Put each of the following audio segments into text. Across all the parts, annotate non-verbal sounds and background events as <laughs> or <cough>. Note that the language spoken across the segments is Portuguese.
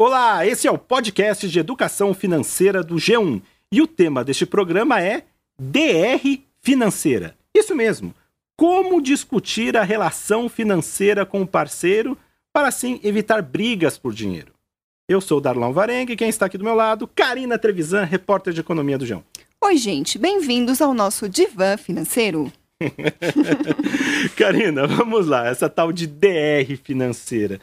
Olá, esse é o podcast de educação financeira do G1 e o tema deste programa é DR Financeira. Isso mesmo, como discutir a relação financeira com o parceiro para assim evitar brigas por dinheiro. Eu sou Darlão Varengue, quem está aqui do meu lado, Karina Trevisan, repórter de economia do G1. Oi, gente, bem-vindos ao nosso Divã Financeiro. <laughs> Karina, vamos lá, essa tal de DR financeira.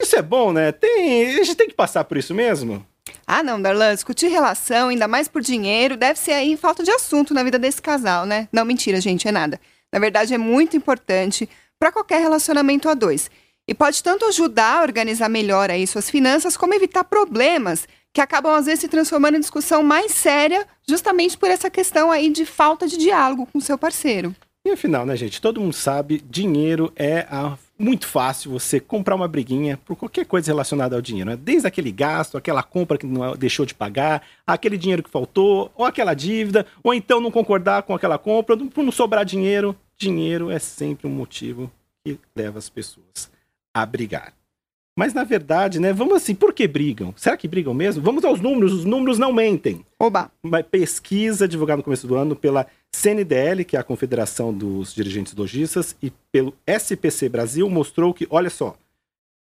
Isso é bom, né? Tem, a gente tem que passar por isso mesmo? Ah, não, Darlan, discutir relação, ainda mais por dinheiro, deve ser aí falta de assunto na vida desse casal, né? Não, mentira, gente, é nada. Na verdade, é muito importante para qualquer relacionamento a dois. E pode tanto ajudar a organizar melhor aí suas finanças, como evitar problemas que acabam às vezes se transformando em discussão mais séria, justamente por essa questão aí de falta de diálogo com seu parceiro. E afinal, né, gente? Todo mundo sabe, dinheiro é a muito fácil você comprar uma briguinha por qualquer coisa relacionada ao dinheiro. Né? Desde aquele gasto, aquela compra que não deixou de pagar, aquele dinheiro que faltou, ou aquela dívida, ou então não concordar com aquela compra, por não sobrar dinheiro. Dinheiro é sempre um motivo que leva as pessoas a brigar. Mas na verdade, né, vamos assim, por que brigam? Será que brigam mesmo? Vamos aos números, os números não mentem. Oba! Uma pesquisa divulgada no começo do ano pela CNDL, que é a Confederação dos Dirigentes Logistas, e pelo SPC Brasil mostrou que, olha só,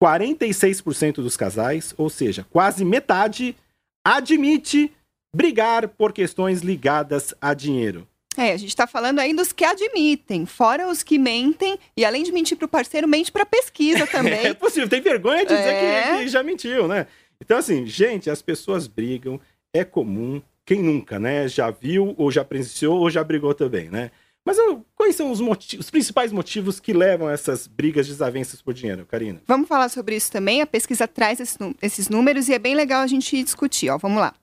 46% dos casais, ou seja, quase metade, admite brigar por questões ligadas a dinheiro. É, a gente está falando aí dos que admitem, fora os que mentem, e além de mentir para o parceiro, mente para pesquisa <laughs> também. é possível, tem vergonha de dizer é... que, que já mentiu, né? Então, assim, gente, as pessoas brigam, é comum, quem nunca, né? Já viu, ou já presenciou, ou já brigou também, né? Mas quais são os, motivos, os principais motivos que levam a essas brigas, desavenças por dinheiro, Karina? Vamos falar sobre isso também. A pesquisa traz esses números e é bem legal a gente discutir. Ó, vamos lá.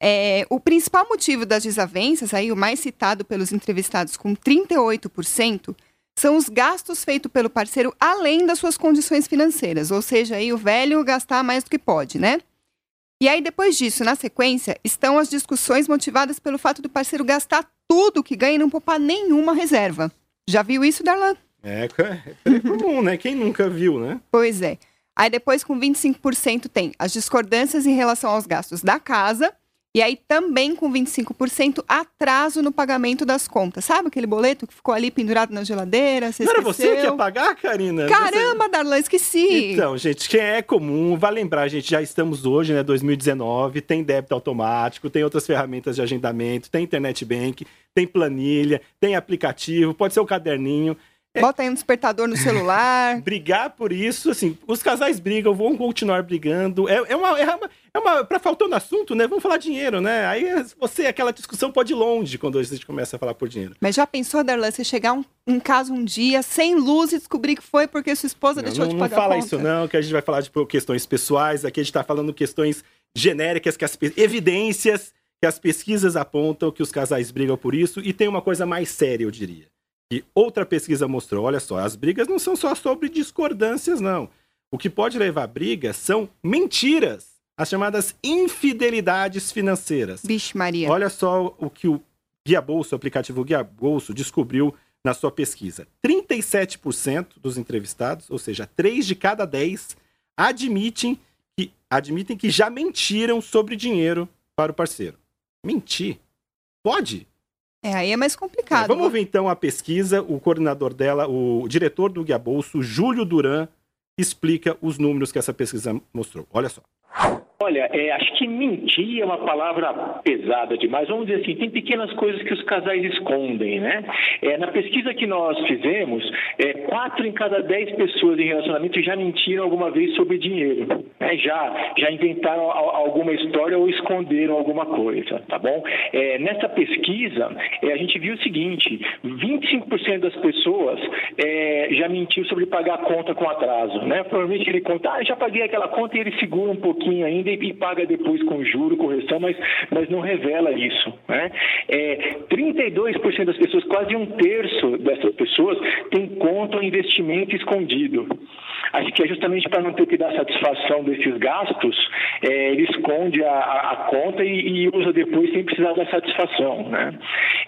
É, o principal motivo das desavenças, aí, o mais citado pelos entrevistados com 38%, são os gastos feitos pelo parceiro além das suas condições financeiras, ou seja, aí o velho gastar mais do que pode, né? E aí, depois disso, na sequência, estão as discussões motivadas pelo fato do parceiro gastar tudo que ganha e não poupar nenhuma reserva. Já viu isso, Darlan? É, é comum, né? Quem nunca viu, né? Pois é. Aí depois, com 25%, tem as discordâncias em relação aos gastos da casa e aí também com 25% atraso no pagamento das contas. Sabe aquele boleto que ficou ali pendurado na geladeira? Você Não era você que ia pagar, Karina? Caramba, você... Darlan, esqueci. Então, gente, quem é comum, vai lembrar, gente, já estamos hoje, né, 2019, tem débito automático, tem outras ferramentas de agendamento, tem internet bank, tem planilha, tem aplicativo, pode ser o caderninho. É... Bota aí um despertador no celular. <laughs> Brigar por isso, assim, os casais brigam, vão continuar brigando. É, é uma, é uma, é uma pra faltando assunto, né? Vamos falar dinheiro, né? Aí você, aquela discussão pode ir longe quando a gente começa a falar por dinheiro. Mas já pensou, Darlan, você chegar um, em casa um dia sem luz e descobrir que foi porque sua esposa não, deixou não, de pagar Não fala isso não, que a gente vai falar de questões pessoais. Aqui a gente tá falando questões genéricas, que as evidências que as pesquisas apontam que os casais brigam por isso. E tem uma coisa mais séria, eu diria e outra pesquisa mostrou, olha só, as brigas não são só sobre discordâncias, não. O que pode levar a briga são mentiras, as chamadas infidelidades financeiras. Vixe Maria. Olha só o que o Guia Bolso, o aplicativo Guia Bolso, descobriu na sua pesquisa. 37% dos entrevistados, ou seja, 3 de cada 10, admitem que, admitem que já mentiram sobre dinheiro para o parceiro. Mentir? Pode? É, aí é mais complicado. É, vamos ver então a pesquisa. O coordenador dela, o diretor do Guia Bolso, Júlio Duran, explica os números que essa pesquisa mostrou. Olha só. Olha, é, acho que mentir é uma palavra pesada demais. Vamos dizer assim, tem pequenas coisas que os casais escondem, né? É, na pesquisa que nós fizemos, é, quatro em cada dez pessoas em relacionamento já mentiram alguma vez sobre dinheiro. Né? Já, já inventaram alguma história ou esconderam alguma coisa, tá bom? É, nessa pesquisa, é, a gente viu o seguinte, 25% das pessoas é, já mentiu sobre pagar a conta com atraso, né? Provavelmente ele conta, ah, já paguei aquela conta e ele segura um pouquinho ainda e paga depois com juro, correção, mas, mas não revela isso. Né? É, 32% das pessoas, quase um terço dessas pessoas, tem conta ou investimento escondido. Acho que é justamente para não ter que dar satisfação desses gastos, é, ele esconde a, a, a conta e, e, usa depois sem precisar dar satisfação. Né?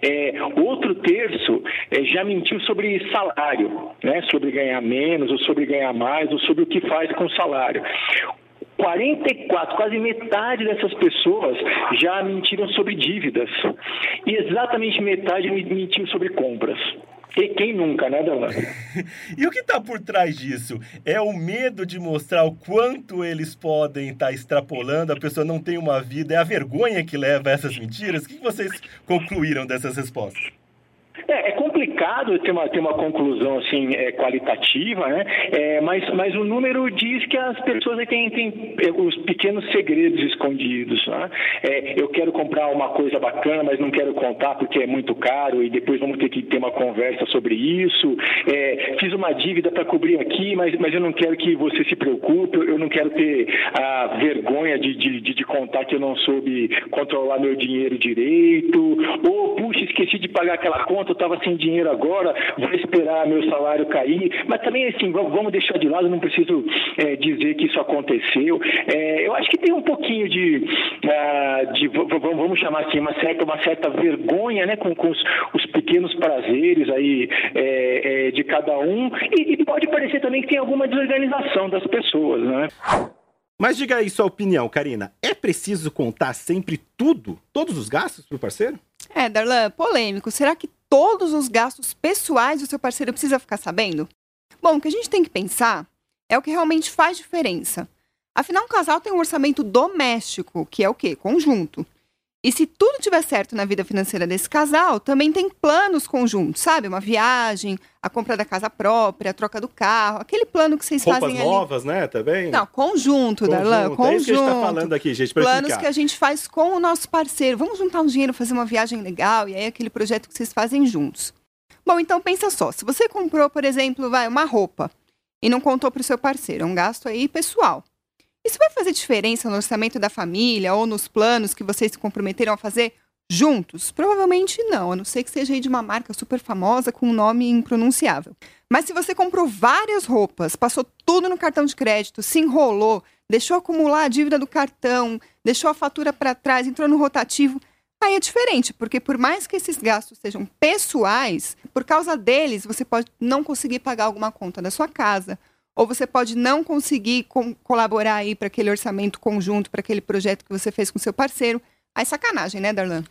É, outro terço é, já mentiu sobre salário, né? sobre ganhar menos, ou sobre ganhar mais, ou sobre o que faz com o salário. 44, quase metade dessas pessoas já mentiram sobre dívidas. E exatamente metade mentiu sobre compras. E quem nunca, né, Dalan? <laughs> e o que está por trás disso? É o medo de mostrar o quanto eles podem estar tá extrapolando, a pessoa não tem uma vida, é a vergonha que leva a essas mentiras? O que vocês concluíram dessas respostas? É, é, complicado ter uma, ter uma conclusão assim é, qualitativa, né? É, mas, mas o número diz que as pessoas têm, têm é, os pequenos segredos escondidos. Né? É, eu quero comprar uma coisa bacana, mas não quero contar porque é muito caro e depois vamos ter que ter uma conversa sobre isso. É, fiz uma dívida para cobrir aqui, mas, mas eu não quero que você se preocupe, eu não quero ter a vergonha de, de, de, de contar que eu não soube controlar meu dinheiro direito, ou, puxa, esqueci de pagar aquela conta estava sem dinheiro agora, vou esperar meu salário cair. Mas também, assim, vamos deixar de lado, não preciso é, dizer que isso aconteceu. É, eu acho que tem um pouquinho de, uh, de vamos chamar assim, uma certa, uma certa vergonha né, com, com os, os pequenos prazeres aí é, é de cada um. E, e pode parecer também que tem alguma desorganização das pessoas, né? Mas diga aí sua opinião, Karina. É preciso contar sempre tudo, todos os gastos para o parceiro? É, Darlan, polêmico. Será que todos os gastos pessoais do seu parceiro precisa ficar sabendo? Bom, o que a gente tem que pensar é o que realmente faz diferença. Afinal, um casal tem um orçamento doméstico, que é o quê? Conjunto. E se tudo tiver certo na vida financeira desse casal, também tem planos conjuntos, sabe? Uma viagem, a compra da casa própria, a troca do carro, aquele plano que vocês Roupas fazem ali. novas, né? Também? Não, conjunto, conjunto. Darlan, conjunto. É isso que a gente tá falando aqui, gente, Planos explicar. que a gente faz com o nosso parceiro. Vamos juntar um dinheiro, fazer uma viagem legal, e aí aquele projeto que vocês fazem juntos. Bom, então pensa só, se você comprou, por exemplo, vai, uma roupa e não contou para o seu parceiro, é um gasto aí pessoal. Isso vai fazer diferença no orçamento da família ou nos planos que vocês se comprometeram a fazer juntos? Provavelmente não, a não ser que seja de uma marca super famosa com um nome impronunciável. Mas se você comprou várias roupas, passou tudo no cartão de crédito, se enrolou, deixou acumular a dívida do cartão, deixou a fatura para trás, entrou no rotativo, aí é diferente, porque por mais que esses gastos sejam pessoais, por causa deles você pode não conseguir pagar alguma conta da sua casa ou você pode não conseguir com, colaborar aí para aquele orçamento conjunto, para aquele projeto que você fez com seu parceiro. Aí sacanagem, né, Darlan?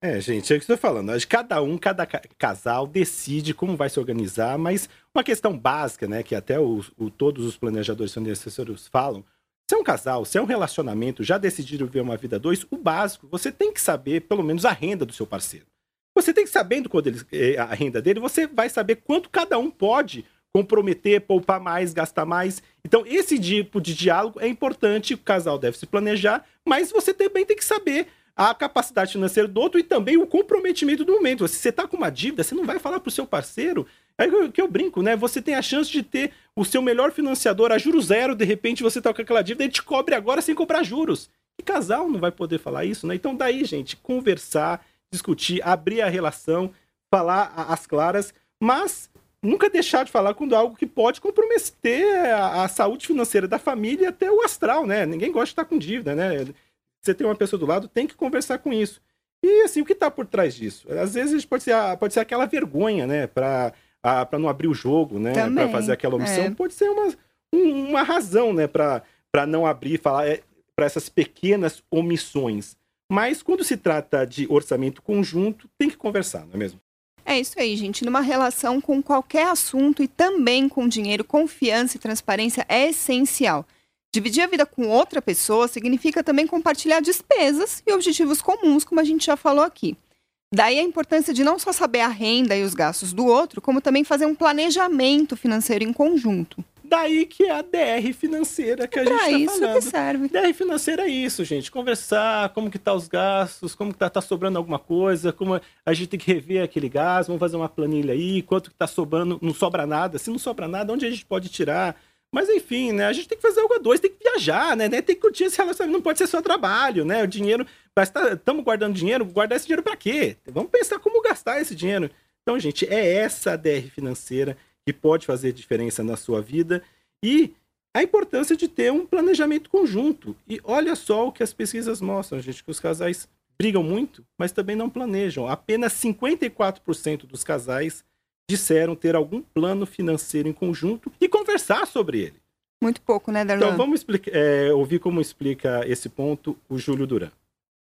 É, gente, é o que estou falando. Acho que cada um, cada casal decide como vai se organizar, mas uma questão básica, né, que até o, o todos os planejadores e assessores falam, se é um casal, se é um relacionamento, já decidiram viver uma vida dois, o básico, você tem que saber pelo menos a renda do seu parceiro. Você tem que sabendo quando ele, eh, a renda dele, você vai saber quanto cada um pode comprometer, poupar mais, gastar mais. Então, esse tipo de diálogo é importante, o casal deve se planejar, mas você também tem que saber a capacidade financeira do outro e também o comprometimento do momento. Se você está com uma dívida, você não vai falar para o seu parceiro. É que eu brinco, né? Você tem a chance de ter o seu melhor financiador a juros zero, de repente você está com aquela dívida, ele te cobre agora sem cobrar juros. E casal não vai poder falar isso, né? Então, daí, gente, conversar, discutir, abrir a relação, falar as claras, mas nunca deixar de falar quando é algo que pode comprometer a, a, saúde financeira da família e até o astral, né? Ninguém gosta de estar com dívida, né? Você tem uma pessoa do lado, tem que conversar com isso. E assim, o que está por trás disso? Às vezes pode ser, pode ser aquela vergonha, né? Para para não abrir o jogo, né? Para fazer aquela omissão, é. pode ser uma, uma razão, né? Para não abrir, falar é, para essas pequenas omissões. Mas quando se trata de orçamento conjunto, tem que conversar, não é mesmo? É isso aí, gente. Numa relação com qualquer assunto e também com dinheiro, confiança e transparência é essencial. Dividir a vida com outra pessoa significa também compartilhar despesas e objetivos comuns, como a gente já falou aqui. Daí a importância de não só saber a renda e os gastos do outro, como também fazer um planejamento financeiro em conjunto. Daí que é a DR financeira que a gente está falando. que serve. DR financeira é isso, gente. Conversar, como que tá os gastos, como que tá, tá sobrando alguma coisa, como a gente tem que rever aquele gasto, vamos fazer uma planilha aí, quanto que tá sobrando, não sobra nada. Se não sobra nada, onde a gente pode tirar? Mas enfim, né? A gente tem que fazer algo a dois, tem que viajar, né? Tem que curtir esse relacionamento, não pode ser só trabalho, né? O dinheiro, estamos tá, guardando dinheiro, guardar esse dinheiro para quê? Vamos pensar como gastar esse dinheiro. Então, gente, é essa a DR financeira que pode fazer diferença na sua vida e a importância de ter um planejamento conjunto. E olha só o que as pesquisas mostram, gente, que os casais brigam muito, mas também não planejam. Apenas 54% dos casais disseram ter algum plano financeiro em conjunto e conversar sobre ele. Muito pouco, né, Darlan? Então vamos explicar, é, ouvir como explica esse ponto o Júlio Duran.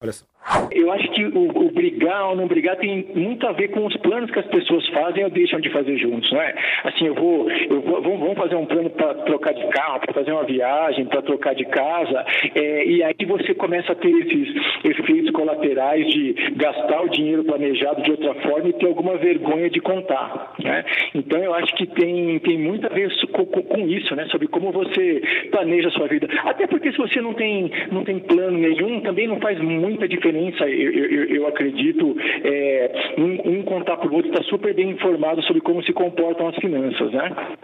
Olha só. Eu acho que o, o, brigar ou não brigar tem muito a ver com os planos que as pessoas fazem ou deixam de fazer juntos, não é? Assim, eu vou, eu vou vamos fazer um plano para trocar de carro, para fazer uma viagem, para trocar de casa, é, e aí você começa a ter esses efeitos colaterais de gastar o dinheiro planejado de outra forma e ter alguma vergonha de contar, né? Então eu acho que tem, tem muito a ver com, com isso, né? Sobre como você planeja a sua vida. Até porque se você não tem, não tem plano nenhum, também não faz muita diferença eu, eu, eu acredito, é, um, um contar para o outro está super bem informado sobre como se comportam as finanças, né?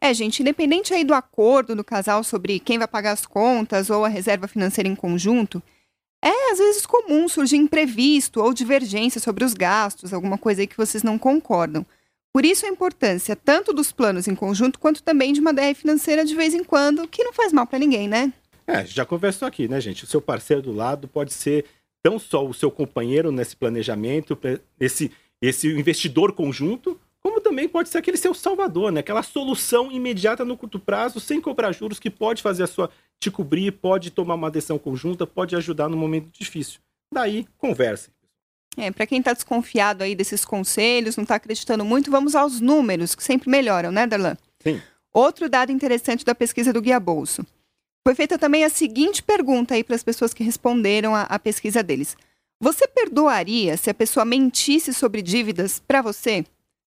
É, gente, independente aí do acordo do casal sobre quem vai pagar as contas ou a reserva financeira em conjunto, é às vezes comum surgir imprevisto ou divergência sobre os gastos, alguma coisa aí que vocês não concordam. Por isso a importância tanto dos planos em conjunto quanto também de uma DR financeira de vez em quando, que não faz mal para ninguém, né? É, já conversou aqui, né, gente? O seu parceiro do lado pode ser não só o seu companheiro nesse planejamento, esse, esse investidor conjunto, como também pode ser aquele seu salvador, né? Aquela solução imediata no curto prazo, sem cobrar juros, que pode fazer a sua te cobrir, pode tomar uma decisão conjunta, pode ajudar no momento difícil. Daí, conversem. É, para quem está desconfiado aí desses conselhos, não está acreditando muito, vamos aos números, que sempre melhoram, né, Darlan? Sim. Outro dado interessante da pesquisa do Guia Bolso. Foi feita também a seguinte pergunta aí para as pessoas que responderam à pesquisa deles. Você perdoaria se a pessoa mentisse sobre dívidas para você?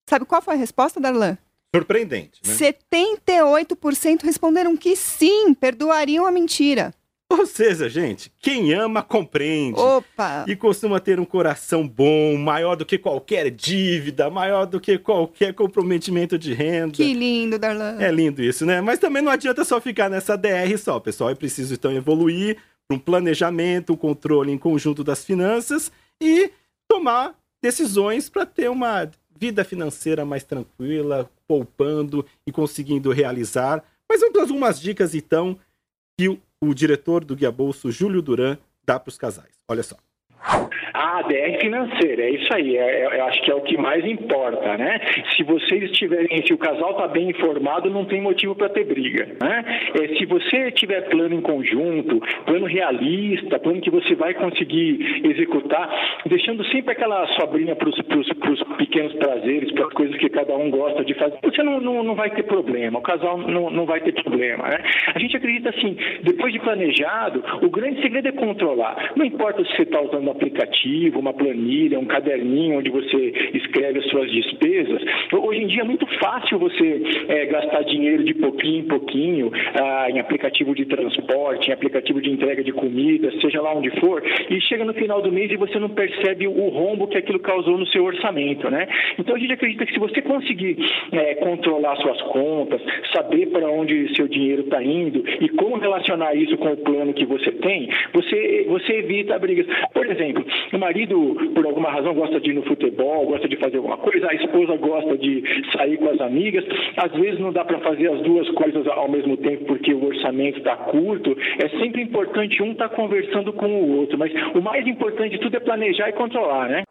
Sabe qual foi a resposta, Darlan? Surpreendente, né? 78% responderam que sim, perdoariam a mentira. <laughs> Ou seja, gente, quem ama compreende. Opa! E costuma ter um coração bom, maior do que qualquer dívida, maior do que qualquer comprometimento de renda. Que lindo, Darlan. É lindo isso, né? Mas também não adianta só ficar nessa DR só, pessoal. É preciso então evoluir para um planejamento, um controle em conjunto das finanças e tomar decisões para ter uma vida financeira mais tranquila, poupando e conseguindo realizar. Mas vamos algumas dicas então que o diretor do Guia Bolso, Júlio Duran, dá para os casais. Olha só. A ADR financeira, é isso aí, é, é, eu acho que é o que mais importa, né? Se vocês estiverem, se o casal está bem informado, não tem motivo para ter briga, né? É, se você tiver plano em conjunto, plano realista, plano que você vai conseguir executar, deixando sempre aquela sobrinha para os pequenos prazeres, para as coisas que cada um gosta de fazer, você não, não, não vai ter problema, o casal não, não vai ter problema, né? A gente acredita assim, depois de planejado, o grande segredo é controlar. Não importa se você está usando aplicativo, uma planilha, um caderninho onde você escreve as suas despesas. Hoje em dia é muito fácil você é, gastar dinheiro de pouquinho em pouquinho ah, em aplicativo de transporte, em aplicativo de entrega de comida, seja lá onde for, e chega no final do mês e você não percebe o rombo que aquilo causou no seu orçamento, né? Então a gente acredita que se você conseguir é, controlar suas contas, saber para onde seu dinheiro está indo e como relacionar isso com o plano que você tem, você, você evita brigas. Por exemplo, o marido, por alguma razão, gosta de ir no futebol, gosta de fazer alguma coisa, a esposa gosta de sair com as amigas, às vezes não dá para fazer as duas coisas ao mesmo tempo porque o orçamento está curto. É sempre importante um estar tá conversando com o outro, mas o mais importante de tudo é planejar e controlar, né?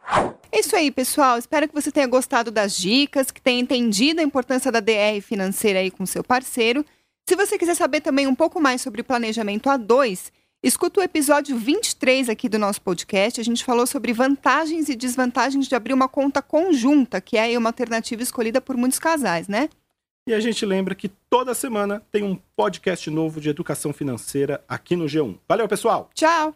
É isso aí, pessoal. Espero que você tenha gostado das dicas, que tenha entendido a importância da DR financeira aí com seu parceiro. Se você quiser saber também um pouco mais sobre planejamento a dois, Escuta o episódio 23 aqui do nosso podcast. A gente falou sobre vantagens e desvantagens de abrir uma conta conjunta, que é uma alternativa escolhida por muitos casais, né? E a gente lembra que toda semana tem um podcast novo de educação financeira aqui no G1. Valeu, pessoal! Tchau!